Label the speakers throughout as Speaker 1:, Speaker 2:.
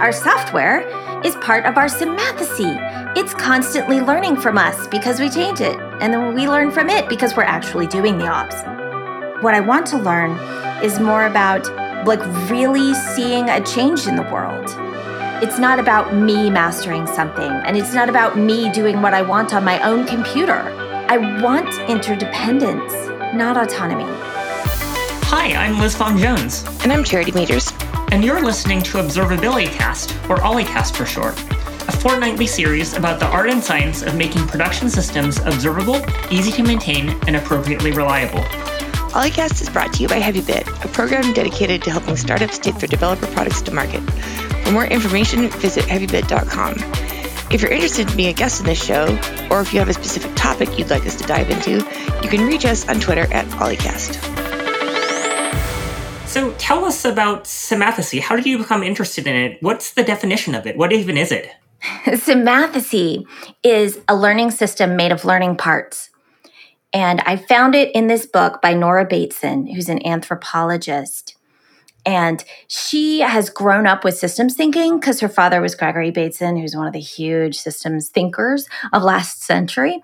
Speaker 1: Our software is part of our symmathesy. It's constantly learning from us because we change it, and then we learn from it because we're actually doing the ops. What I want to learn is more about like really seeing a change in the world. It's not about me mastering something, and it's not about me doing what I want on my own computer. I want interdependence, not autonomy.
Speaker 2: Hi, I'm Liz Fong Jones.
Speaker 3: And I'm Charity Majors.
Speaker 2: And you're listening to Observability Cast, or O11ycast for short, a fortnightly series about the art and science of making production systems observable, easy to maintain, and appropriately reliable.
Speaker 3: O11ycast is brought to you by HeavyBit, a program dedicated to helping startups take their developer products to market. For more information, visit heavybit.com. If you're interested in being a guest in this show, or if you have a specific topic you'd like us to dive into, you can reach us on Twitter at O11ycast.
Speaker 2: So tell us about symmathesy. How did you become interested in it? What's the definition of it? What even is it?
Speaker 1: symmathesy is a learning system made of learning parts. And I found it in this book by Nora Bateson, who's an anthropologist. And she has grown up with systems thinking because her father was Gregory Bateson, who's one of the huge systems thinkers of last century.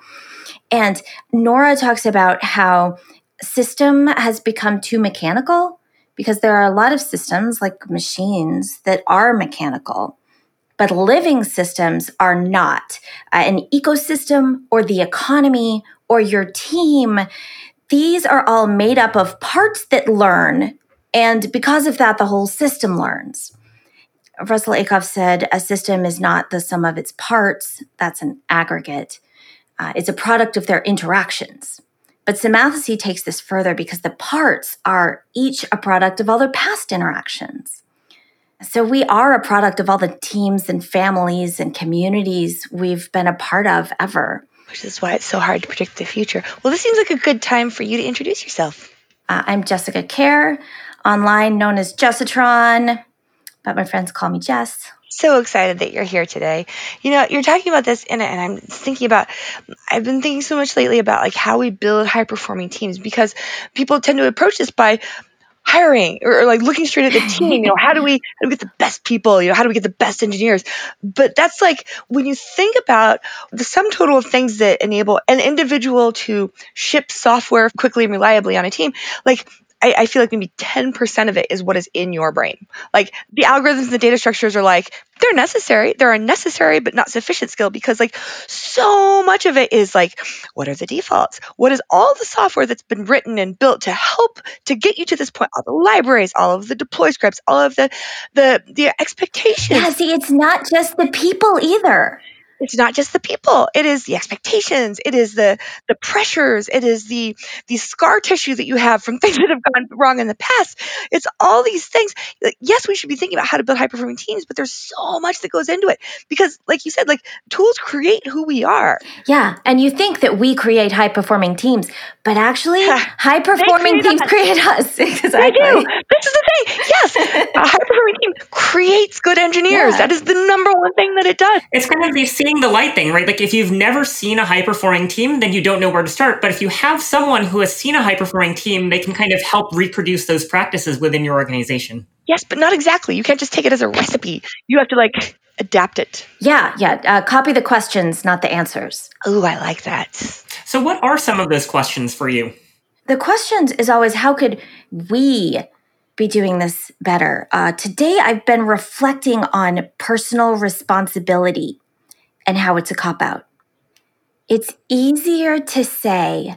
Speaker 1: And Nora talks about how system has become too mechanical because there are a lot of systems like machines that are mechanical, but living systems are not. Uh, an ecosystem or the economy or your team, these are all made up of parts that learn. And because of that, the whole system learns. Russell Ackoff said a system is not the sum of its parts, that's an aggregate. Uh, it's a product of their interactions. But symmathesy takes this further because the parts are each a product of all their past interactions. So we are a product of all the teams and families and communities we've been a part of ever.
Speaker 3: Which is why it's so hard to predict the future. Well, this seems like a good time for you to introduce yourself.
Speaker 1: Uh, I'm Jessica Kerr, online known as Jessitron, but my friends call me Jess
Speaker 3: so excited that you're here today. You know, you're talking about this, and, and I'm thinking about, I've been thinking so much lately about like how we build high performing teams because people tend to approach this by hiring or, or, like looking straight at the team. You know how do we how do we get the best people? You know how do we get the best engineers? But that's like when you think about the sum total of things that enable an individual to ship software quickly and reliably on a team like I, I, feel like maybe 10% of it is what is in your brain. Like the algorithms and the data structures are like, they're necessary. They're a necessary but not sufficient skill because like so much of it is like, what are the defaults? What is all the software that's been written and built to help to get you to this point? All the libraries, all of the deploy scripts, all of the the the expectations.
Speaker 1: Yeah, see, it's not just the people either
Speaker 3: it's not just the people. It is the expectations. It is the the pressures. It is the the scar tissue that you have from things that have gone wrong in the past. It's all these things. Yes we should be thinking about how to build high performing teams but there's so much that goes into it because like you said like tools create who we are.
Speaker 1: Yeah and you think that we create high performing teams but actually high performing teams us. create us
Speaker 3: exactly they do. this is the thing yes a high performing team creates good engineers yeah. that is the number one thing that it does
Speaker 2: it's kind of the seeing the light thing, right? Like if you've never seen a high performing team, then you don't know where to start. But if you have someone who has seen a high performing team, they can kind of help reproduce those practices within your organization.
Speaker 3: Yes, but not exactly. You can't just take it as a recipe. You have to like adapt it.
Speaker 1: Yeah, yeah. Uh, copy the questions, not the answers.
Speaker 3: Oh, I like that.
Speaker 2: So, what are some of those questions for you?
Speaker 1: The questions is always how could we be doing this better? Uh, today, I've been reflecting on personal responsibility and how it's a cop out. It's easier to say,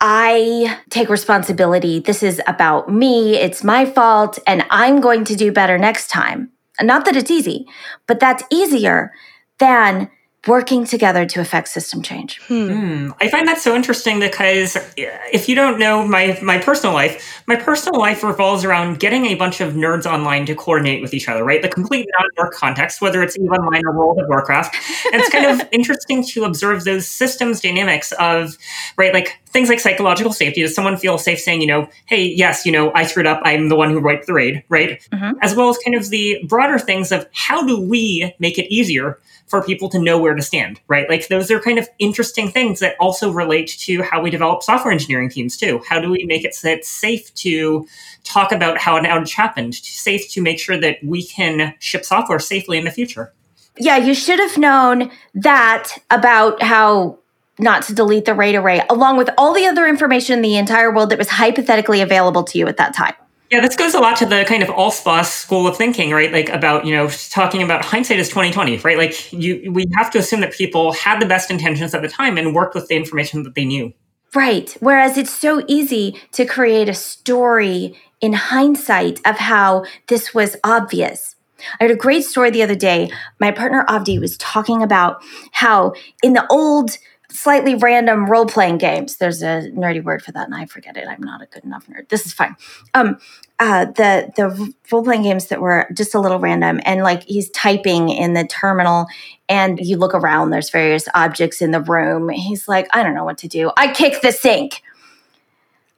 Speaker 1: I take responsibility. This is about me. It's my fault, and I'm going to do better next time. Not that it's easy, but that's easier than working together to affect system change.
Speaker 2: Hmm. hmm. I find that so interesting because if you don't know my my personal life, my personal life revolves around getting a bunch of nerds online to coordinate with each other, right? The complete non-work context, whether it's EVE Online or World of Warcraft. And it's kind of interesting to observe those systems dynamics of, right, like things like psychological safety. Does someone feel safe saying, you know, hey, yes, you know, I screwed up. I'm the one who wiped the raid, right? Mm-hmm. As well as kind of the broader things of how do we make it easier for people to know where to stand, right? Like those are kind of interesting things that also relate to how we develop software engineering teams too. How do we make it so it's safe to talk about how an outage happened, safe to make sure that we can ship software safely in the future?
Speaker 1: Yeah, you should have known that about how not to delete the RAID array, along with all the other information in the entire world that was hypothetically available to you at that time.
Speaker 2: Yeah, this goes a lot to the kind of Allspaw school of thinking, right? Like about, you know, talking about hindsight is 2020, right? Like you we have to assume that people had the best intentions at the time and worked with the information that they knew.
Speaker 1: Right. Whereas it's so easy to create a story in hindsight of how this was obvious. I heard a great story the other day. My partner Avdi was talking about how in the old slightly random role playing games. There's a nerdy word for that, and I forget it. I'm not a good enough nerd. This is fine. Um, uh, the the role playing games that were just a little random, and like he's typing in the terminal, and you look around. There's various objects in the room. He's like, I don't know what to do. I kick the sink.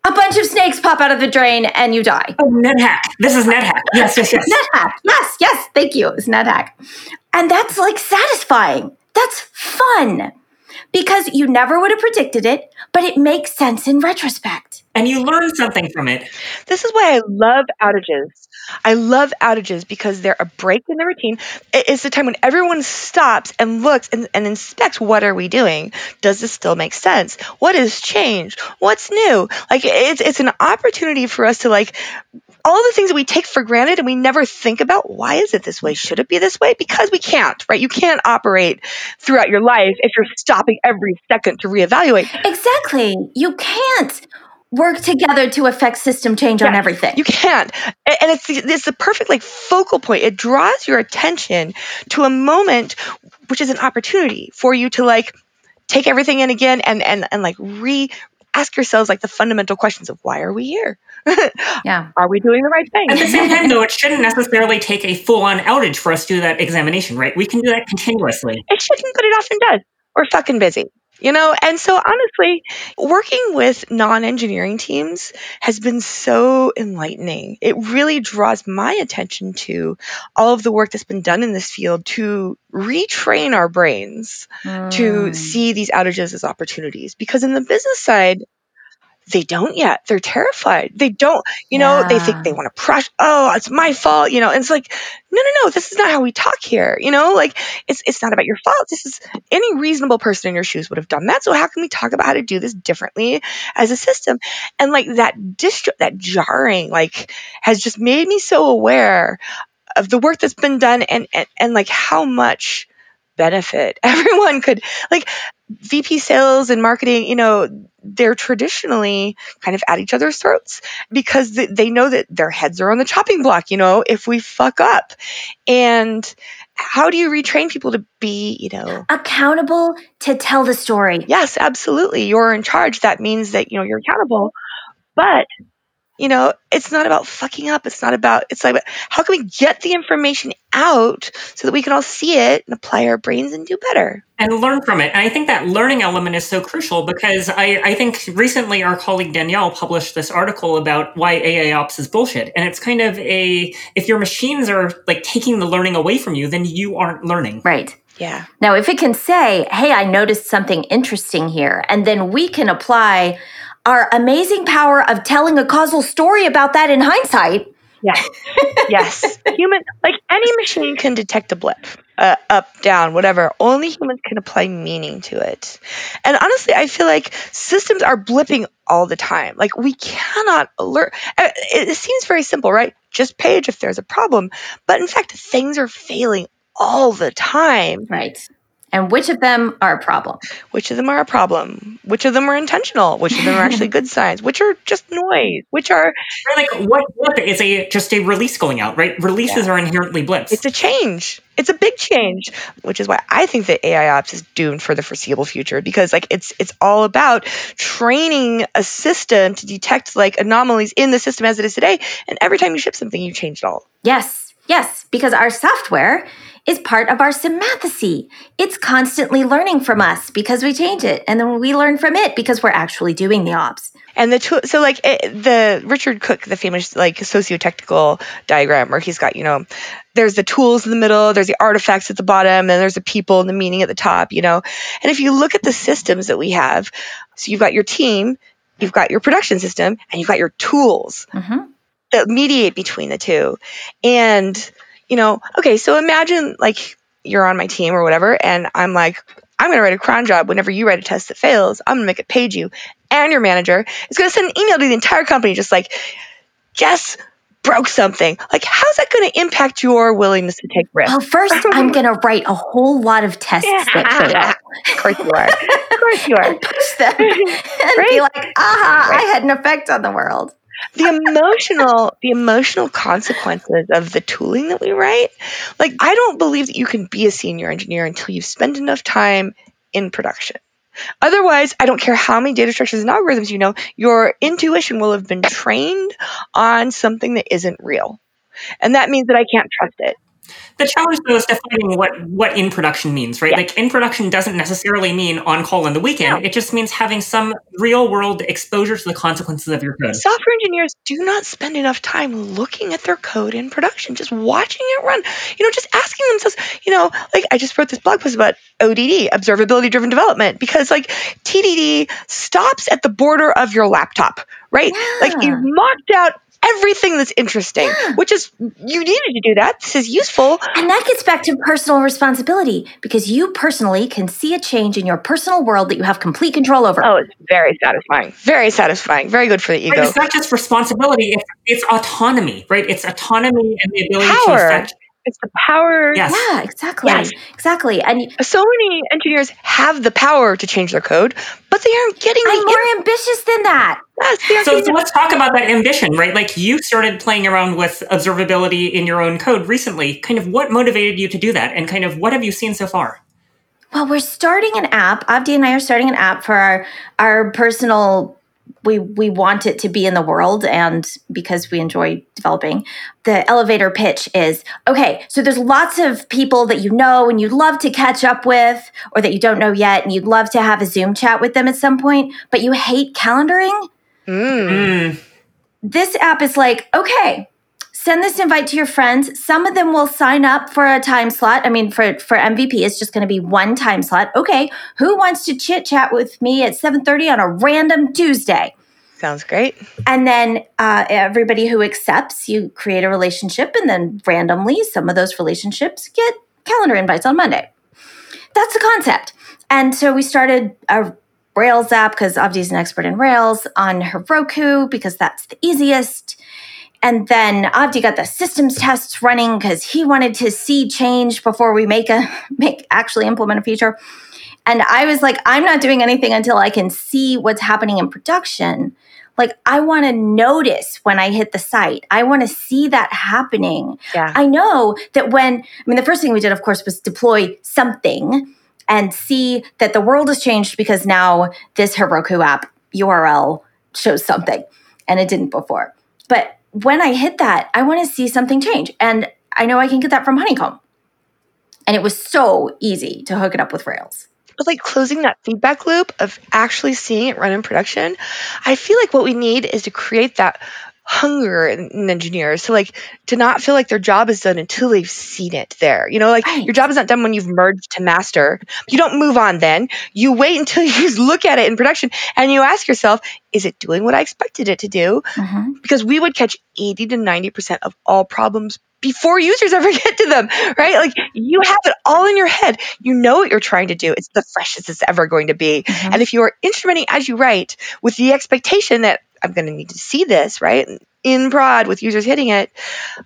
Speaker 1: A bunch of snakes pop out of the drain, and you die.
Speaker 2: Oh, NetHack. This is NetHack. Yes, yes, yes.
Speaker 1: NetHack. Yes, yes. Thank you. It's NetHack, and that's like satisfying. That's fun because you never would have predicted it, but it makes sense in retrospect.
Speaker 2: And you learn something from it.
Speaker 3: This is why I love outages. I love outages because they're a break in the routine. It's the time when everyone stops and looks and, and inspects what are we doing? Does this still make sense? What has changed? What's new? Like it's it's an opportunity for us to like all the things that we take for granted and we never think about why is it this way? Should it be this way? Because we can't, right? You can't operate throughout your life if you're stopping every second to reevaluate.
Speaker 1: Exactly. You can't work together to affect system change on everything.
Speaker 3: You can't. And it's the, it's the perfect like focal point. It draws your attention to a moment which is an opportunity for you to like take everything in again and and and like re ask yourselves like the fundamental questions of why are we here?
Speaker 1: yeah.
Speaker 3: Are we doing the right thing?
Speaker 2: At the same time, though, it shouldn't necessarily take a full on outage for us to do that examination, right? We can do that continuously.
Speaker 3: It shouldn't, but it often does. We're fucking busy you know and so honestly working with non-engineering teams has been so enlightening it really draws my attention to all of the work that's been done in this field to retrain our brains mm. to see these outages as opportunities because in the business side they don't yet. They're terrified. They don't, you know, yeah. they think they want to crush. Oh, it's my fault, you know. And it's like, no, no, no. This is not how we talk here. You know, like it's it's not about your fault. This is any reasonable person in your shoes would have done that. So how can we talk about how to do this differently as a system? And like that distro, that jarring, like has just made me so aware of the work that's been done and and, and like how much benefit everyone could like VP sales and marketing, you know, they're traditionally kind of at each other's throats because they know that their heads are on the chopping block, you know, if we fuck up. And how do you retrain people to be, you know,
Speaker 1: accountable to tell the story?
Speaker 3: Yes, absolutely. You're in charge. That means that, you know, you're accountable. But you know, it's not about fucking up. It's not about, it's like, how can we get the information out so that we can all see it and apply our brains and do better?
Speaker 2: And learn from it. And I think that learning element is so crucial because I, I think recently our colleague Danielle published this article about why AI ops is bullshit. And it's kind of a, if your machines are like taking the learning away from you, then you aren't learning.
Speaker 1: Right.
Speaker 3: Yeah.
Speaker 1: Now, if it can say, hey, I noticed something interesting here, and then we can apply our amazing power of telling a causal story about that in hindsight.
Speaker 3: Yes. yes. Human, like any machine can detect a blip, uh, up, down, whatever. Only humans can apply meaning to it. And honestly, I feel like systems are blipping all the time. Like we cannot alert. Uh, it, it seems very simple, right? Just page if there's a problem. But in fact, things are failing all the time.
Speaker 1: Right. And which of them are a problem?
Speaker 3: Which of them are a problem? Which of them are intentional? Which of them are actually good signs? Which are just noise? Which are
Speaker 2: like what blip is a just a release going out, right? Releases yeah. are inherently blips.
Speaker 3: It's a change. It's a big change, which is why I think that AI ops is doomed for the foreseeable future because like it's it's all about training a system to detect like anomalies in the system as it is today. And every time you ship something, you change it all.
Speaker 1: Yes. Yes, because our software is part of our symmathesy. It's constantly learning from us because we change it. And then we learn from it because we're actually doing the ops.
Speaker 3: And the tool, so like it, the Richard Cook, the famous like socio-technical diagram where he's got, you know, there's the tools in the middle, there's the artifacts at the bottom, and there's the people and the meaning at the top, you know. And if you look at the systems that we have, so you've got your team, you've got your production system, and you've got your tools
Speaker 1: Mm-hmm.
Speaker 3: That mediate between the two. And, you know, okay, so imagine like you're on my team or whatever, and I'm like, I'm going to write a cron job whenever you write a test that fails. I'm going to make it page you. And your manager is going to send an email to the entire company just like, Jess broke something. Like, how's that going to impact your willingness to take risks?
Speaker 1: Well, first, I'm going to write a whole lot of tests that
Speaker 3: of course you are. Of course you
Speaker 1: fail
Speaker 3: are.
Speaker 1: and push them and be like, aha,
Speaker 3: Right.
Speaker 1: I had an effect on the world.
Speaker 3: The emotional the emotional consequences of the tooling that we write like i don't believe that you can be a senior engineer until you've spent enough time in production. Otherwise i don't care how many data structures and algorithms you know your intuition will have been trained on something that isn't real. And that means that i can't trust it
Speaker 2: The challenge though is defining what what in production means, right?
Speaker 3: Yeah.
Speaker 2: Like in production doesn't necessarily mean on call on the weekend.
Speaker 3: No.
Speaker 2: It just means having some real world exposure to the consequences of your code.
Speaker 3: software engineers do not spend enough time looking at their code in production, just watching it run. You know, just asking themselves, you know, like I just wrote this blog post about ODD, observability driven development, because like TDD stops at the border of your laptop, right? Like
Speaker 1: Yeah.
Speaker 3: you mocked out everything that's interesting,
Speaker 1: Yeah.
Speaker 3: which is you needed to do that. This is useful.
Speaker 1: And that gets back to personal responsibility because you personally can see a change in your personal world that you have complete control over.
Speaker 3: Oh, it's very satisfying. Very satisfying. Very good for the
Speaker 2: Right?
Speaker 3: ego.
Speaker 2: It's not just responsibility, it's, it's autonomy, right? It's autonomy and the ability to
Speaker 3: Power.
Speaker 2: affect.
Speaker 3: It's the power.
Speaker 2: Yes.
Speaker 1: Yeah, exactly.
Speaker 3: Yes.
Speaker 1: Exactly. And
Speaker 3: So many engineers have the power to change their code, but they aren't getting
Speaker 1: I'm
Speaker 3: the
Speaker 1: more ambitious than that.
Speaker 3: Yes,
Speaker 2: So, so let's talk about that ambition, right? Like you started playing around with observability in your own code recently. Kind of what motivated you to do that? And kind of what have you seen so far?
Speaker 1: Well, we're starting an app. Avdi and I are starting an app for our our personal. We we want it to be in the world, and because we enjoy developing, the elevator pitch is okay. So there's lots of people that you know and you'd love to catch up with, or that you don't know yet, and you'd love to have a Zoom chat with them at some point, but you hate calendaring.
Speaker 3: Mm.
Speaker 2: Mm.
Speaker 1: This app is like okay. Send this invite to your friends. Some of them will sign up for a time slot. I mean, for for MVP, it's just going to be one time slot. Okay, who wants to chit chat with me at 7:30 on a random Tuesday?
Speaker 3: Sounds great.
Speaker 1: And then uh, everybody who accepts, you create a relationship, and then randomly, some of those relationships get calendar invites on Monday. That's the concept. And so we started a Rails app because Avdi's an expert in Rails on Heroku because that's the easiest. And then Avdi got the systems tests running because he wanted to see change before we make a make actually implement a feature. And I was like, I'm not doing anything until I can see what's happening in production. Like, I want to notice when I hit the site. I want to see that happening.
Speaker 3: Yeah.
Speaker 1: I know that when, I mean, the first thing we did, of course, was deploy something and see that the world has changed because now this Heroku app URL shows something and it didn't before. But when I hit that, I want to see something change. And I know I can get that from Honeycomb. And it was so easy to hook it up with Rails.
Speaker 3: But like closing that feedback loop of actually seeing it run in production, I feel like what we need is to create that hunger in, in engineers to like to not feel like their job is done until they've seen it there. You know, like
Speaker 1: Right.
Speaker 3: your job is not done when you've merged to master. You don't move on then. You wait until you look at it in production and you ask yourself, is it doing what I expected it to do?
Speaker 1: Mhm.
Speaker 3: because we would catch 80 to 90% of all problems before users ever get to them, right? Like you have it all in your head. You know what you're trying to do. It's the freshest it's ever going to be.
Speaker 1: Mhm.
Speaker 3: And if you are instrumenting as you write with the expectation that I'm going to need to see this, right? In prod with users hitting it,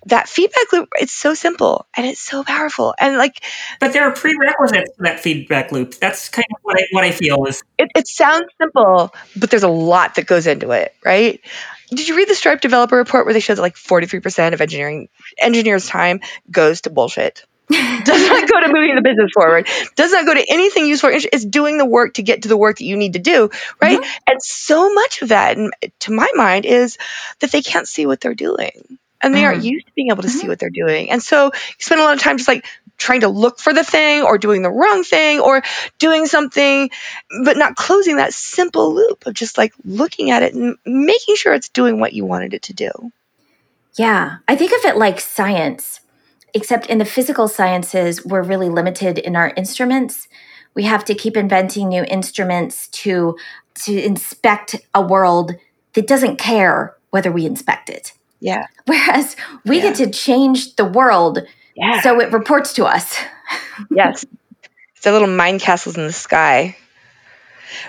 Speaker 3: that feedback loop, it's so simple and it's so powerful. And like
Speaker 2: But there are prerequisites to that feedback loop. That's kind of what I, what I feel is
Speaker 3: it, it sounds simple, but there's a lot that goes into it, right? Did you read the Stripe developer report where they showed that like 43% of engineering engineers' time goes to bullshit? Does not go to moving the business forward. Does not go to anything useful. It's doing the work to get to the work that you need to do, right? And so much of that, to my mind, is that they can't see what they're doing. and they aren't
Speaker 1: Mhm.
Speaker 3: used to being able to see
Speaker 1: Mhm.
Speaker 3: what they're doing. And so you spend a lot of time just like trying to look for the thing or doing the wrong thing or doing something, but not closing that simple loop of just like looking at it and making sure it's doing what you wanted it to do.
Speaker 1: Yeah, I think of it like science, except in the physical sciences, we're really limited in our instruments. We have to keep inventing new instruments to to inspect a world that doesn't care whether we inspect it.
Speaker 3: Yeah.
Speaker 1: Whereas we
Speaker 3: Yeah.
Speaker 1: get to change the world
Speaker 3: Yeah.
Speaker 1: so it reports to us.
Speaker 3: yes. It's the little mind castles in the sky.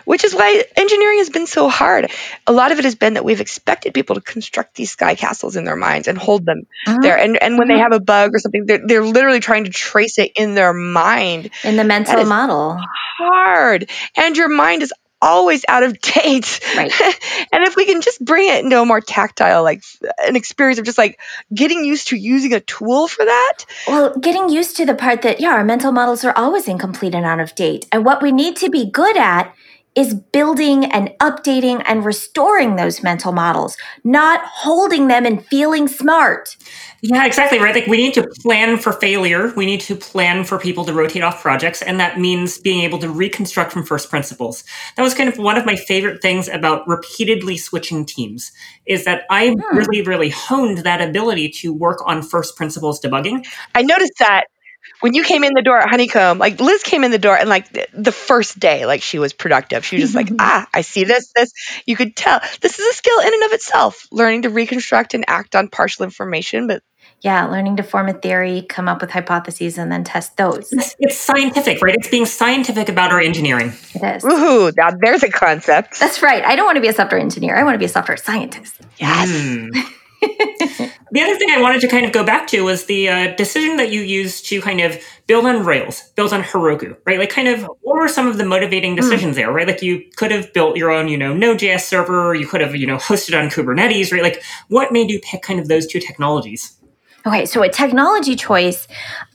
Speaker 3: Which is why engineering has been so hard. A lot of it has been that we've expected people to construct these sky castles in their minds and hold them there. And and when they
Speaker 1: Mhm.
Speaker 3: have a bug or something, they're, they're literally trying to trace it in their mind.
Speaker 1: In the mental model.
Speaker 3: Hard. And your mind is always out of date.
Speaker 1: Right.
Speaker 3: and if we can just bring it into a more tactile, like an experience of just like getting used to using a tool for that.
Speaker 1: Well, getting used to the part that, yeah, our mental models are always incomplete and out of date. And what we need to be good at is building and updating and restoring those mental models, not holding them and feeling smart.
Speaker 2: Yeah, exactly right. Like we need to plan for failure. We need to plan for people to rotate off projects, and that means being able to reconstruct from first principles. That was kind of one of my favorite things about repeatedly switching teams is that I
Speaker 1: Hmm.
Speaker 2: really, really honed that ability to work on first principles debugging.
Speaker 3: I noticed that when you came in the door at Honeycomb, like Liz came in the door and like th- the first day, like she was productive. She was just like, ah, I see this, this. You could tell this is a skill in and of itself, learning to reconstruct and act on partial information. But
Speaker 1: Yeah, learning to form a theory, come up with hypotheses, and then test those.
Speaker 2: It's, it's scientific, right? It's being scientific about our engineering.
Speaker 1: It is.
Speaker 3: woohoo, now there's a concept.
Speaker 1: That's right. I don't want to be a software engineer. I want to be a software scientist.
Speaker 3: Yes.
Speaker 2: Hmm. the other thing I wanted to kind of go back to was the uh, decision that you used to kind of build on Rails, build on Heroku, right? Like, kind of, what were some of the motivating decisions there, right? Like, you could have built your own, you know, Node.js server, you could have, you know, hosted on Kubernetes, right? Like, what made you pick kind of those two technologies?
Speaker 1: Okay, so a technology choice,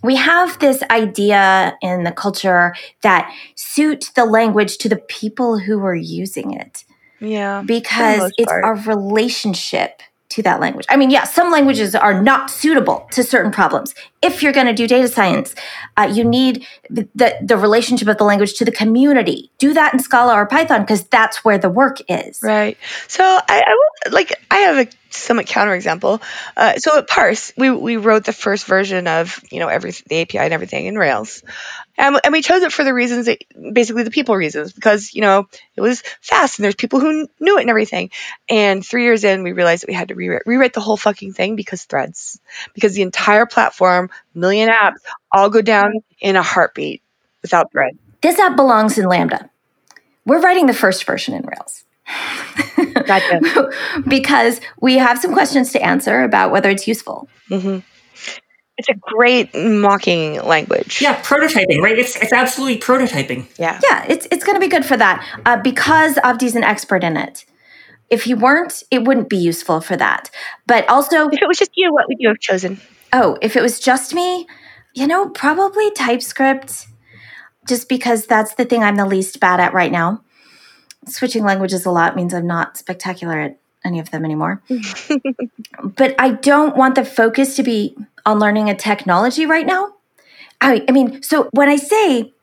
Speaker 1: we have this idea in the culture that suit the language to the people who are using it
Speaker 3: Yeah.
Speaker 1: because it's
Speaker 3: part.
Speaker 1: our relationship to that language. I mean, yeah, some languages are not suitable to certain problems. If you're going to do data science, uh, you need the, the, relationship of the language to the community. Do that in Scala or Python because that's where the work is.
Speaker 3: Right. So I, I like I have a somewhat counterexample. Uh, so at Parse, we we wrote the first version of you know every the API and everything in Rails, and and we chose it for the reasons that basically the people reasons because you know it was fast and there's people who kn- knew it and everything. And three years in, we realized that we had to rewrite rewrite the whole fucking thing because threads, because the entire platform, million apps, all go down in a heartbeat without threads.
Speaker 1: This app belongs in Lambda. We're writing the first version in Rails.
Speaker 3: Gotcha.
Speaker 1: because we have some questions to answer about whether it's useful.
Speaker 3: hmm It's a great mocking language.
Speaker 2: Yeah, prototyping, right? It's, it's absolutely prototyping.
Speaker 3: Yeah.
Speaker 1: Yeah, it's it's going to be good for that uh, because Avdi's an expert in it. If he weren't, it wouldn't be useful for that. But also,
Speaker 3: If it was just you, what would you have chosen?
Speaker 1: oh, if it was just me, you know, probably TypeScript, just because that's the thing I'm the least bad at right now. Switching languages a lot means I'm not spectacular at any of them anymore. but I don't want the focus to be on learning a technology right now. I, I mean, so when I say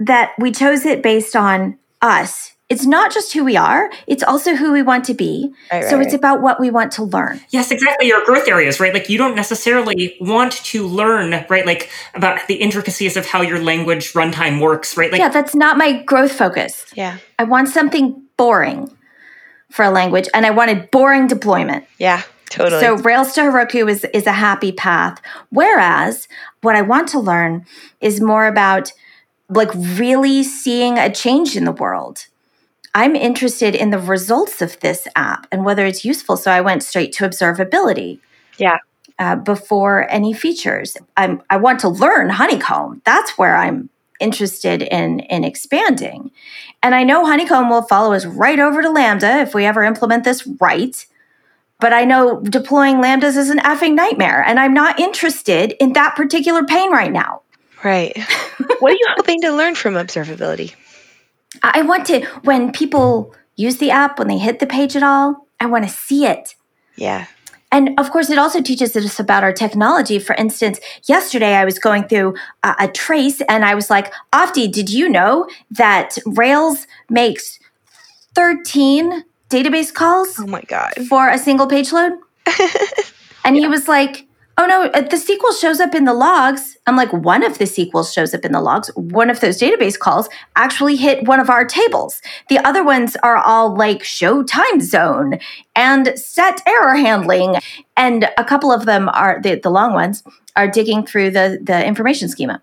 Speaker 1: that we chose it based on us, it's not just who we are, it's also who we want to be.
Speaker 3: Right,
Speaker 1: so
Speaker 3: right,
Speaker 1: it's
Speaker 3: right.
Speaker 1: about what we want to learn.
Speaker 2: Yes, exactly. Your growth areas, right? Like you don't necessarily want to learn, right? Like about the intricacies of how your language runtime works, right? Like
Speaker 1: yeah, that's not my growth focus.
Speaker 3: Yeah.
Speaker 1: I want something boring for a language, and I wanted boring deployment.
Speaker 3: Yeah. Totally.
Speaker 1: So Rails to Heroku is is a happy path. Whereas what I want to learn is more about like really seeing a change in the world. I'm interested in the results of this app and whether it's useful. So I went straight to observability.
Speaker 3: Yeah.
Speaker 1: Uh, before any features, I'm I want to learn Honeycomb. That's where I'm interested in in expanding. And I know Honeycomb will follow us right over to Lambda if we ever implement this right. But I know deploying Lambdas is an effing nightmare, and I'm not interested in that particular pain right now.
Speaker 3: right. what are you hoping to learn from observability?
Speaker 1: I want to, when people use the app, when they hit the page at all, I want to see it.
Speaker 3: Yeah.
Speaker 1: And of course, it also teaches us about our technology. For instance, yesterday I was going through a, a trace and I was like, Avdi, did you know that Rails makes 13 database calls
Speaker 3: Oh my God.
Speaker 1: for a single page load? And he was like, Oh no, uh, the SQL shows up in the logs. I'm like, one of the SQLs shows up in the logs. One of those database calls actually hit one of our tables. The other ones are all like show time zone and set error handling. And a couple of them are the, the long ones are digging through the, the information schema.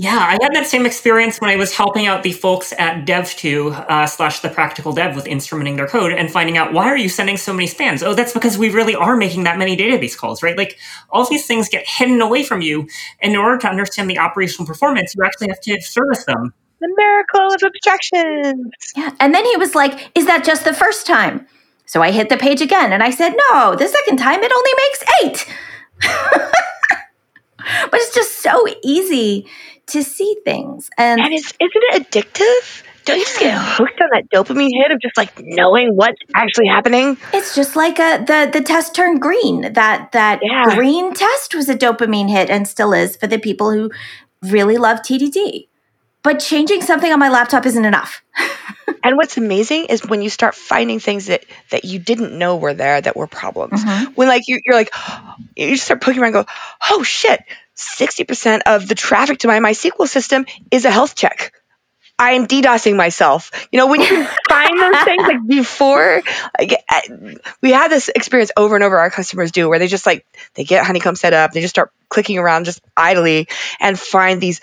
Speaker 2: Yeah, I had that same experience when I was helping out the folks at dev.to uh, slash the Practical Dev with instrumenting their code and finding out why are you sending so many spans? Oh, that's because we really are making that many database calls, right? Like all these things get hidden away from you. And in order to understand the operational performance, you actually have to service them.
Speaker 3: The miracle of abstractions.
Speaker 1: Yeah. And then he was like, Is that just the first time? So I hit the page again and I said, No, the second time it only makes eight. but it's just so easy to see things. And
Speaker 3: And is, isn't it addictive? Don't you just get hooked on that dopamine hit of just like knowing what's actually happening?
Speaker 1: it's just like a, the the test turned green. That that
Speaker 3: Yeah.
Speaker 1: green test was a dopamine hit and still is for the people who really love TDD. But changing something on my laptop isn't enough.
Speaker 3: And what's amazing is when you start finding things that that you didn't know were there that were problems. Mm-hmm. When like you, you're like, you just start poking around, and go, oh shit, sixty percent of the traffic to my MySQL system is a health check. I am DDoSing myself. You know, when you find those things like before, like, uh, we had this experience over and over. Our customers do where they just like they get Honeycomb set up, they just start clicking around just idly and find these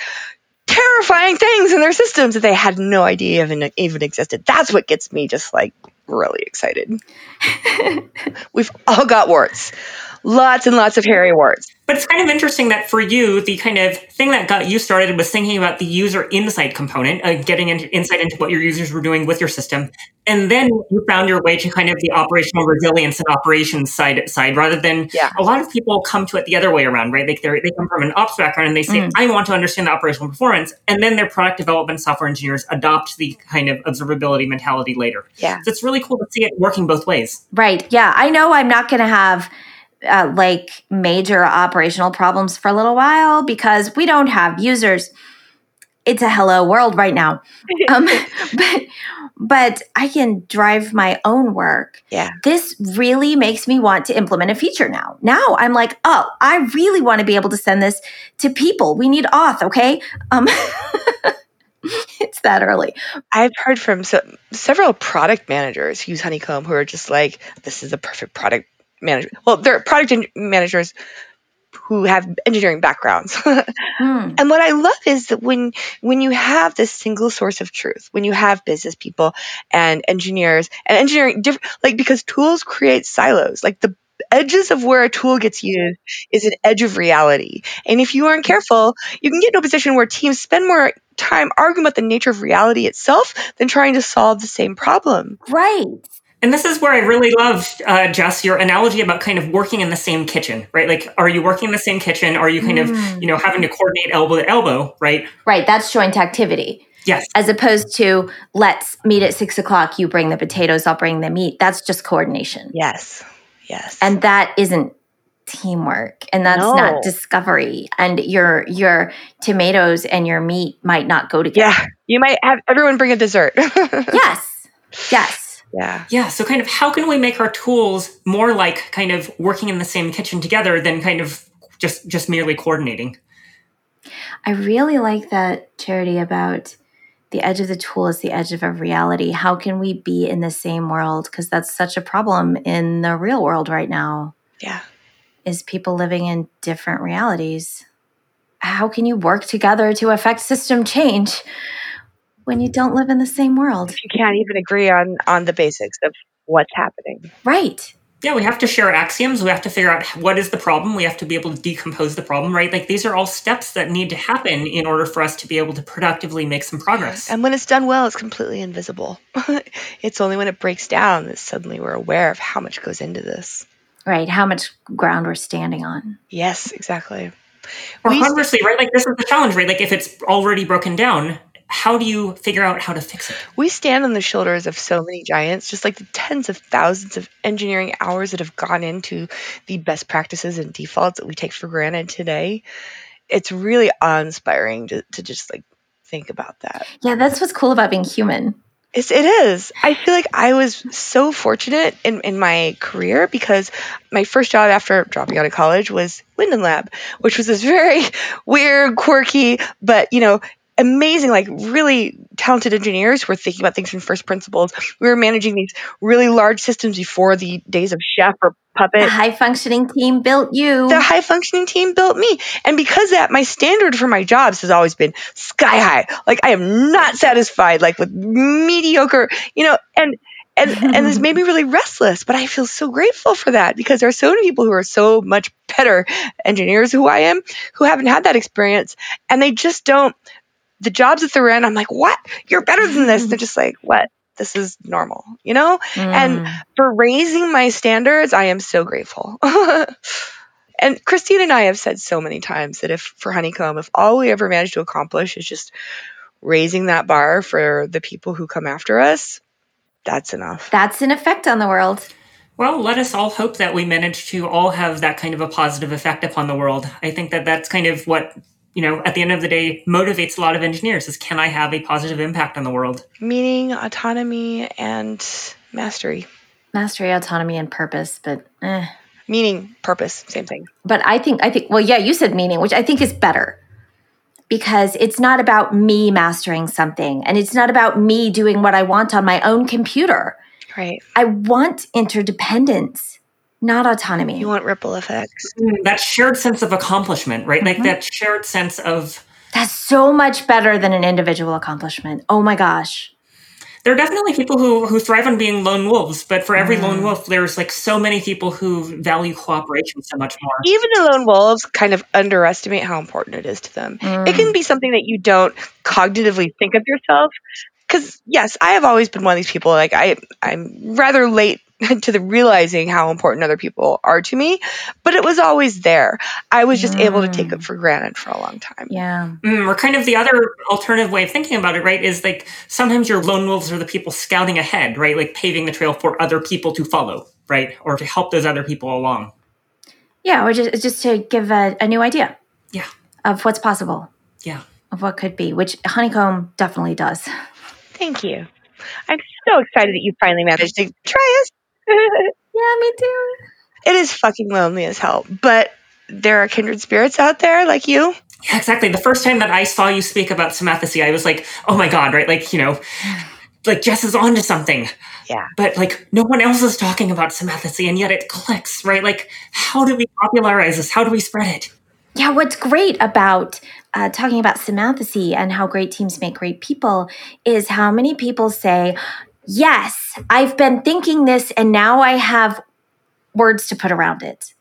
Speaker 3: terrifying things in their systems that they had no idea even even existed. That's what gets me just like really excited. We've all got warts. Lots and lots of hairy warts.
Speaker 2: But it's kind of interesting that for you, the kind of thing that got you started was thinking about the user insight component, uh, getting into insight into what your users were doing with your system, and then you found your way to kind of the operational resilience and operations side side, rather than
Speaker 3: Yeah.
Speaker 2: a lot of people come to it the other way around, right? Like they they come from an ops background and they say,
Speaker 1: Mm.
Speaker 2: "I want to understand the operational performance," and then their product development software engineers adopt the kind of observability mentality later.
Speaker 3: Yeah.
Speaker 2: So it's really cool to see it working both ways.
Speaker 1: Right. Yeah. I know I'm not going to have uh, like major operational problems for a little while because we don't have users. It's a hello world right now. Um, but but I can drive my own work.
Speaker 3: Yeah.
Speaker 1: This really makes me want to implement a feature now. Now I'm like, oh, I really want to be able to send this to people. We need auth, okay? Um, it's that early.
Speaker 3: I've heard from so, several product managers who use Honeycomb who are just like, this is a perfect product management. Well, they're product en- managers who have engineering backgrounds.
Speaker 1: Hmm.
Speaker 3: And what I love is that when when you have this single source of truth, when you have business people and engineers and engineering different like because tools create silos. Like the edges of where a tool gets used is an edge of reality. And if you aren't careful, you can get in a position where teams spend more time arguing about the nature of reality itself than trying to solve the same problem.
Speaker 1: Right.
Speaker 2: And this is where I really love, uh, Jess, your analogy about kind of working in the same kitchen, right? Like, are you working in the same kitchen? Are you kind of,
Speaker 1: Mm.
Speaker 2: you know, having to coordinate elbow to elbow, right?
Speaker 1: Right. That's joint activity.
Speaker 2: Yes.
Speaker 1: as opposed to let's meet at six o'clock. You bring the potatoes, I'll bring the meat. That's just coordination.
Speaker 3: Yes. Yes.
Speaker 1: And that isn't teamwork and that's
Speaker 3: No.
Speaker 1: not discovery. And your your tomatoes and your meat might not go together.
Speaker 3: yeah, you might have everyone bring a dessert.
Speaker 1: Yes. Yes.
Speaker 3: Yeah.
Speaker 2: Yeah. So, kind of, how can we make our tools more like kind of working in the same kitchen together than kind of just just merely coordinating?
Speaker 1: I really like that charity about the edge of the tool is the edge of a reality. How can we be in the same world? Because that's such a problem in the real world right now.
Speaker 3: Yeah.
Speaker 1: is people living in different realities. How can you work together to affect system change when you don't live in the same world?
Speaker 3: You can't even agree on on the basics of what's happening.
Speaker 1: Right.
Speaker 2: Yeah, we have to share axioms. We have to figure out what is the problem. We have to be able to decompose the problem, right? Like, these are all steps that need to happen in order for us to be able to productively make some progress.
Speaker 3: And when it's done well, it's completely invisible. it's only when it breaks down that suddenly we're aware of how much goes into this.
Speaker 1: Right. How much ground we're standing on.
Speaker 3: Yes, exactly.
Speaker 2: Or
Speaker 3: We-
Speaker 2: conversely, right? Like this is the challenge, right? Like if it's already broken down, how do you figure out how to fix it?
Speaker 3: We stand on the shoulders of so many giants, just like the tens of thousands of engineering hours that have gone into the best practices and defaults that we take for granted today. It's really awe inspiring to, to just like think about that.
Speaker 1: Yeah, that's what's cool about being human.
Speaker 3: It's, it is. I feel like I was so fortunate in, in my career because my first job after dropping out of college was Linden Lab, which was this very weird, quirky, but you know, amazing, like really talented engineers who were thinking about things from first principles. We were managing these really large systems before the days of Chef or Puppet.
Speaker 1: The high functioning team built you.
Speaker 3: The high functioning team built me. And because that, my standard for my jobs has always been sky high. Like I am not satisfied, like with mediocre, you know, and and and this made me really restless but i feel so grateful for that because there are so many people who are so much better engineers who i am who haven't had that experience and they just don't the jobs that they're in, I'm like, what? You're better than this. They're just like, what? This is normal, you know? Mm. And for raising my standards, I am so grateful. and Christine and I have said so many times that if for Honeycomb, if all we ever manage to accomplish is just raising that bar for the people who come after us, that's enough.
Speaker 1: That's an effect on the world.
Speaker 2: Well, let us all hope that we manage to all have that kind of a positive effect upon the world. I think that that's kind of what you know, at the end of the day, motivates a lot of engineers is can I have a positive impact on the world?
Speaker 3: Meaning, autonomy, and mastery.
Speaker 1: Mastery, autonomy, and purpose, but eh.
Speaker 3: Meaning, purpose, same thing.
Speaker 1: But I think, I think, well, yeah, you said meaning, which I think is better because it's not about me mastering something and it's not about me doing what I want on my own computer.
Speaker 3: Right.
Speaker 1: I want interdependence not autonomy.
Speaker 3: You want ripple effects.
Speaker 2: Mm, that shared sense of accomplishment, right? Mm-hmm. Like that shared sense of.
Speaker 1: That's so much better than an individual accomplishment. Oh my gosh.
Speaker 2: There are definitely people who, who thrive on being lone wolves, but for every mm. lone wolf, there's like so many people who value cooperation so much more.
Speaker 3: Even the lone wolves kind of underestimate how important it is to them. Mm. It can be something that you don't cognitively think of yourself, because yes, I have always been one of these people. Like I, I'm rather late to the realizing how important other people are to me, but it was always there. I was just mm. able to take it mm. for granted for a long time.
Speaker 1: Yeah.
Speaker 2: Mm, or kind of the other alternative way of thinking about it, right, is like sometimes your lone wolves are the people scouting ahead, right? Like paving the trail for other people to follow, right? Or to help those other people along.
Speaker 1: Yeah, or just, just to give a, a new idea.
Speaker 2: Yeah.
Speaker 1: Of what's possible.
Speaker 2: Yeah.
Speaker 1: Of what could be, which Honeycomb definitely does.
Speaker 3: Thank you. I'm so excited that you finally managed to try us
Speaker 1: yeah, me too.
Speaker 3: It is fucking lonely as hell, but there are kindred spirits out there like you.
Speaker 2: Yeah, exactly. The first time that I saw you speak about Symmathesy, I was like, oh my God, right? Like, you know, like Jess is onto something.
Speaker 3: Yeah.
Speaker 2: But like no one else is talking about Symmathesy and yet it clicks, right? Like, how do we popularize this? How do we spread it?
Speaker 1: Yeah, what's great about uh, talking about Symmathesy and how great teams make great people is how many people say, Yes, I've been thinking this and now I have words to put around it.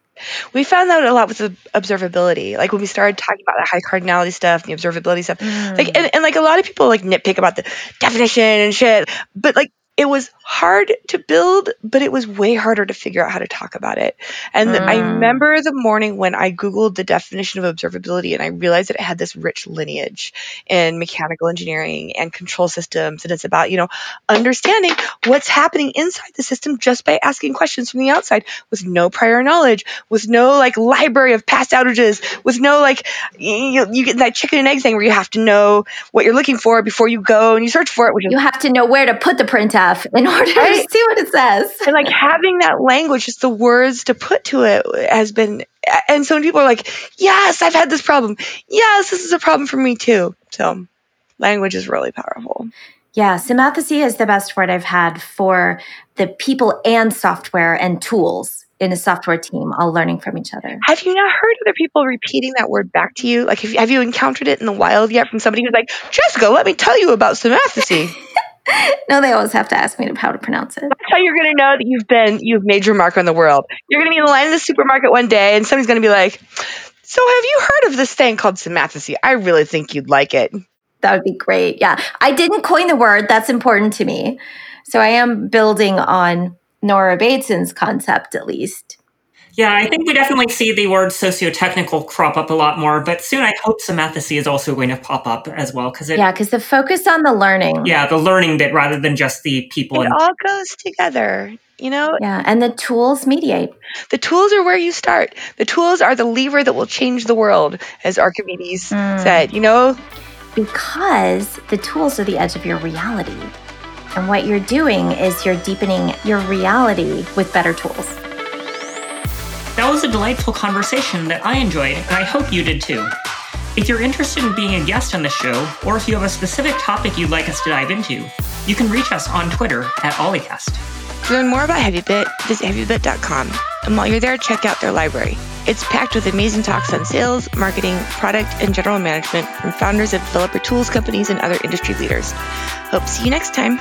Speaker 3: We found that a lot with the observability. Like when we started talking about the high cardinality stuff, the observability stuff. Mm. Like and, and like a lot of people like nitpick about the definition and shit. But like it was hard to build, but it was way harder to figure out how to talk about it. And mm. I remember the morning when I Googled the definition of observability and I realized that it had this rich lineage in mechanical engineering and control systems. And it's about, you know, understanding what's happening inside the system just by asking questions from the outside with no prior knowledge, with no like library of past outages, with no like, you, you get that chicken and egg thing where you have to know what you're looking for before you go and you search for it.
Speaker 1: Which you have to know where to put the print out stuff in order right? to see what it says.
Speaker 3: And like having that language, just the words to put to it has been, and so many people are like, yes, I've had this problem. Yes, this is a problem for me too. So language is really powerful.
Speaker 1: Yeah, Symmathesy is the best word I've had for the people and software and tools in a software team all learning from each other.
Speaker 3: Have you not heard other people repeating that word back to you? Like, have you, have you encountered it in the wild yet from somebody who's like, Jessica, let me tell you about Symmathesy?
Speaker 1: no, they always have to ask me how to pronounce it.
Speaker 3: That's how you're going to know that you've been you've made your mark on the world. You're going to be in the line in the supermarket one day, and somebody's going to be like, "So, have you heard of this thing called Symmathesy? I really think you'd like it."
Speaker 1: That would be great. Yeah, I didn't coin the word. That's important to me. So I am building on Nora Bateson's concept, at least.
Speaker 2: Yeah, I think we definitely see the word socio-technical crop up a lot more, but soon I hope symmathesy is also going to pop up as well because
Speaker 1: yeah, because the focus on the learning.
Speaker 2: Yeah, the learning bit rather than just the people.
Speaker 3: It all goes together, you know.
Speaker 1: Yeah, and the tools mediate.
Speaker 3: The tools are where you start. The tools are the lever that will change the world, as Archimedes mm. said. You know,
Speaker 1: because the tools are the edge of your reality. And what you're doing is you're deepening your reality with better tools.
Speaker 2: That was a delightful conversation that I enjoyed, and I hope you did too. If you're interested in being a guest on the show, or if you have a specific topic you'd like us to dive into, you can reach us on Twitter at O11ycast.
Speaker 3: To learn more about HeavyBit, visit HeavyBit.com, and while you're there, check out their library. It's packed with amazing talks on sales, marketing, product, and general management from founders of developer tools companies and other industry leaders. Hope to see you next time.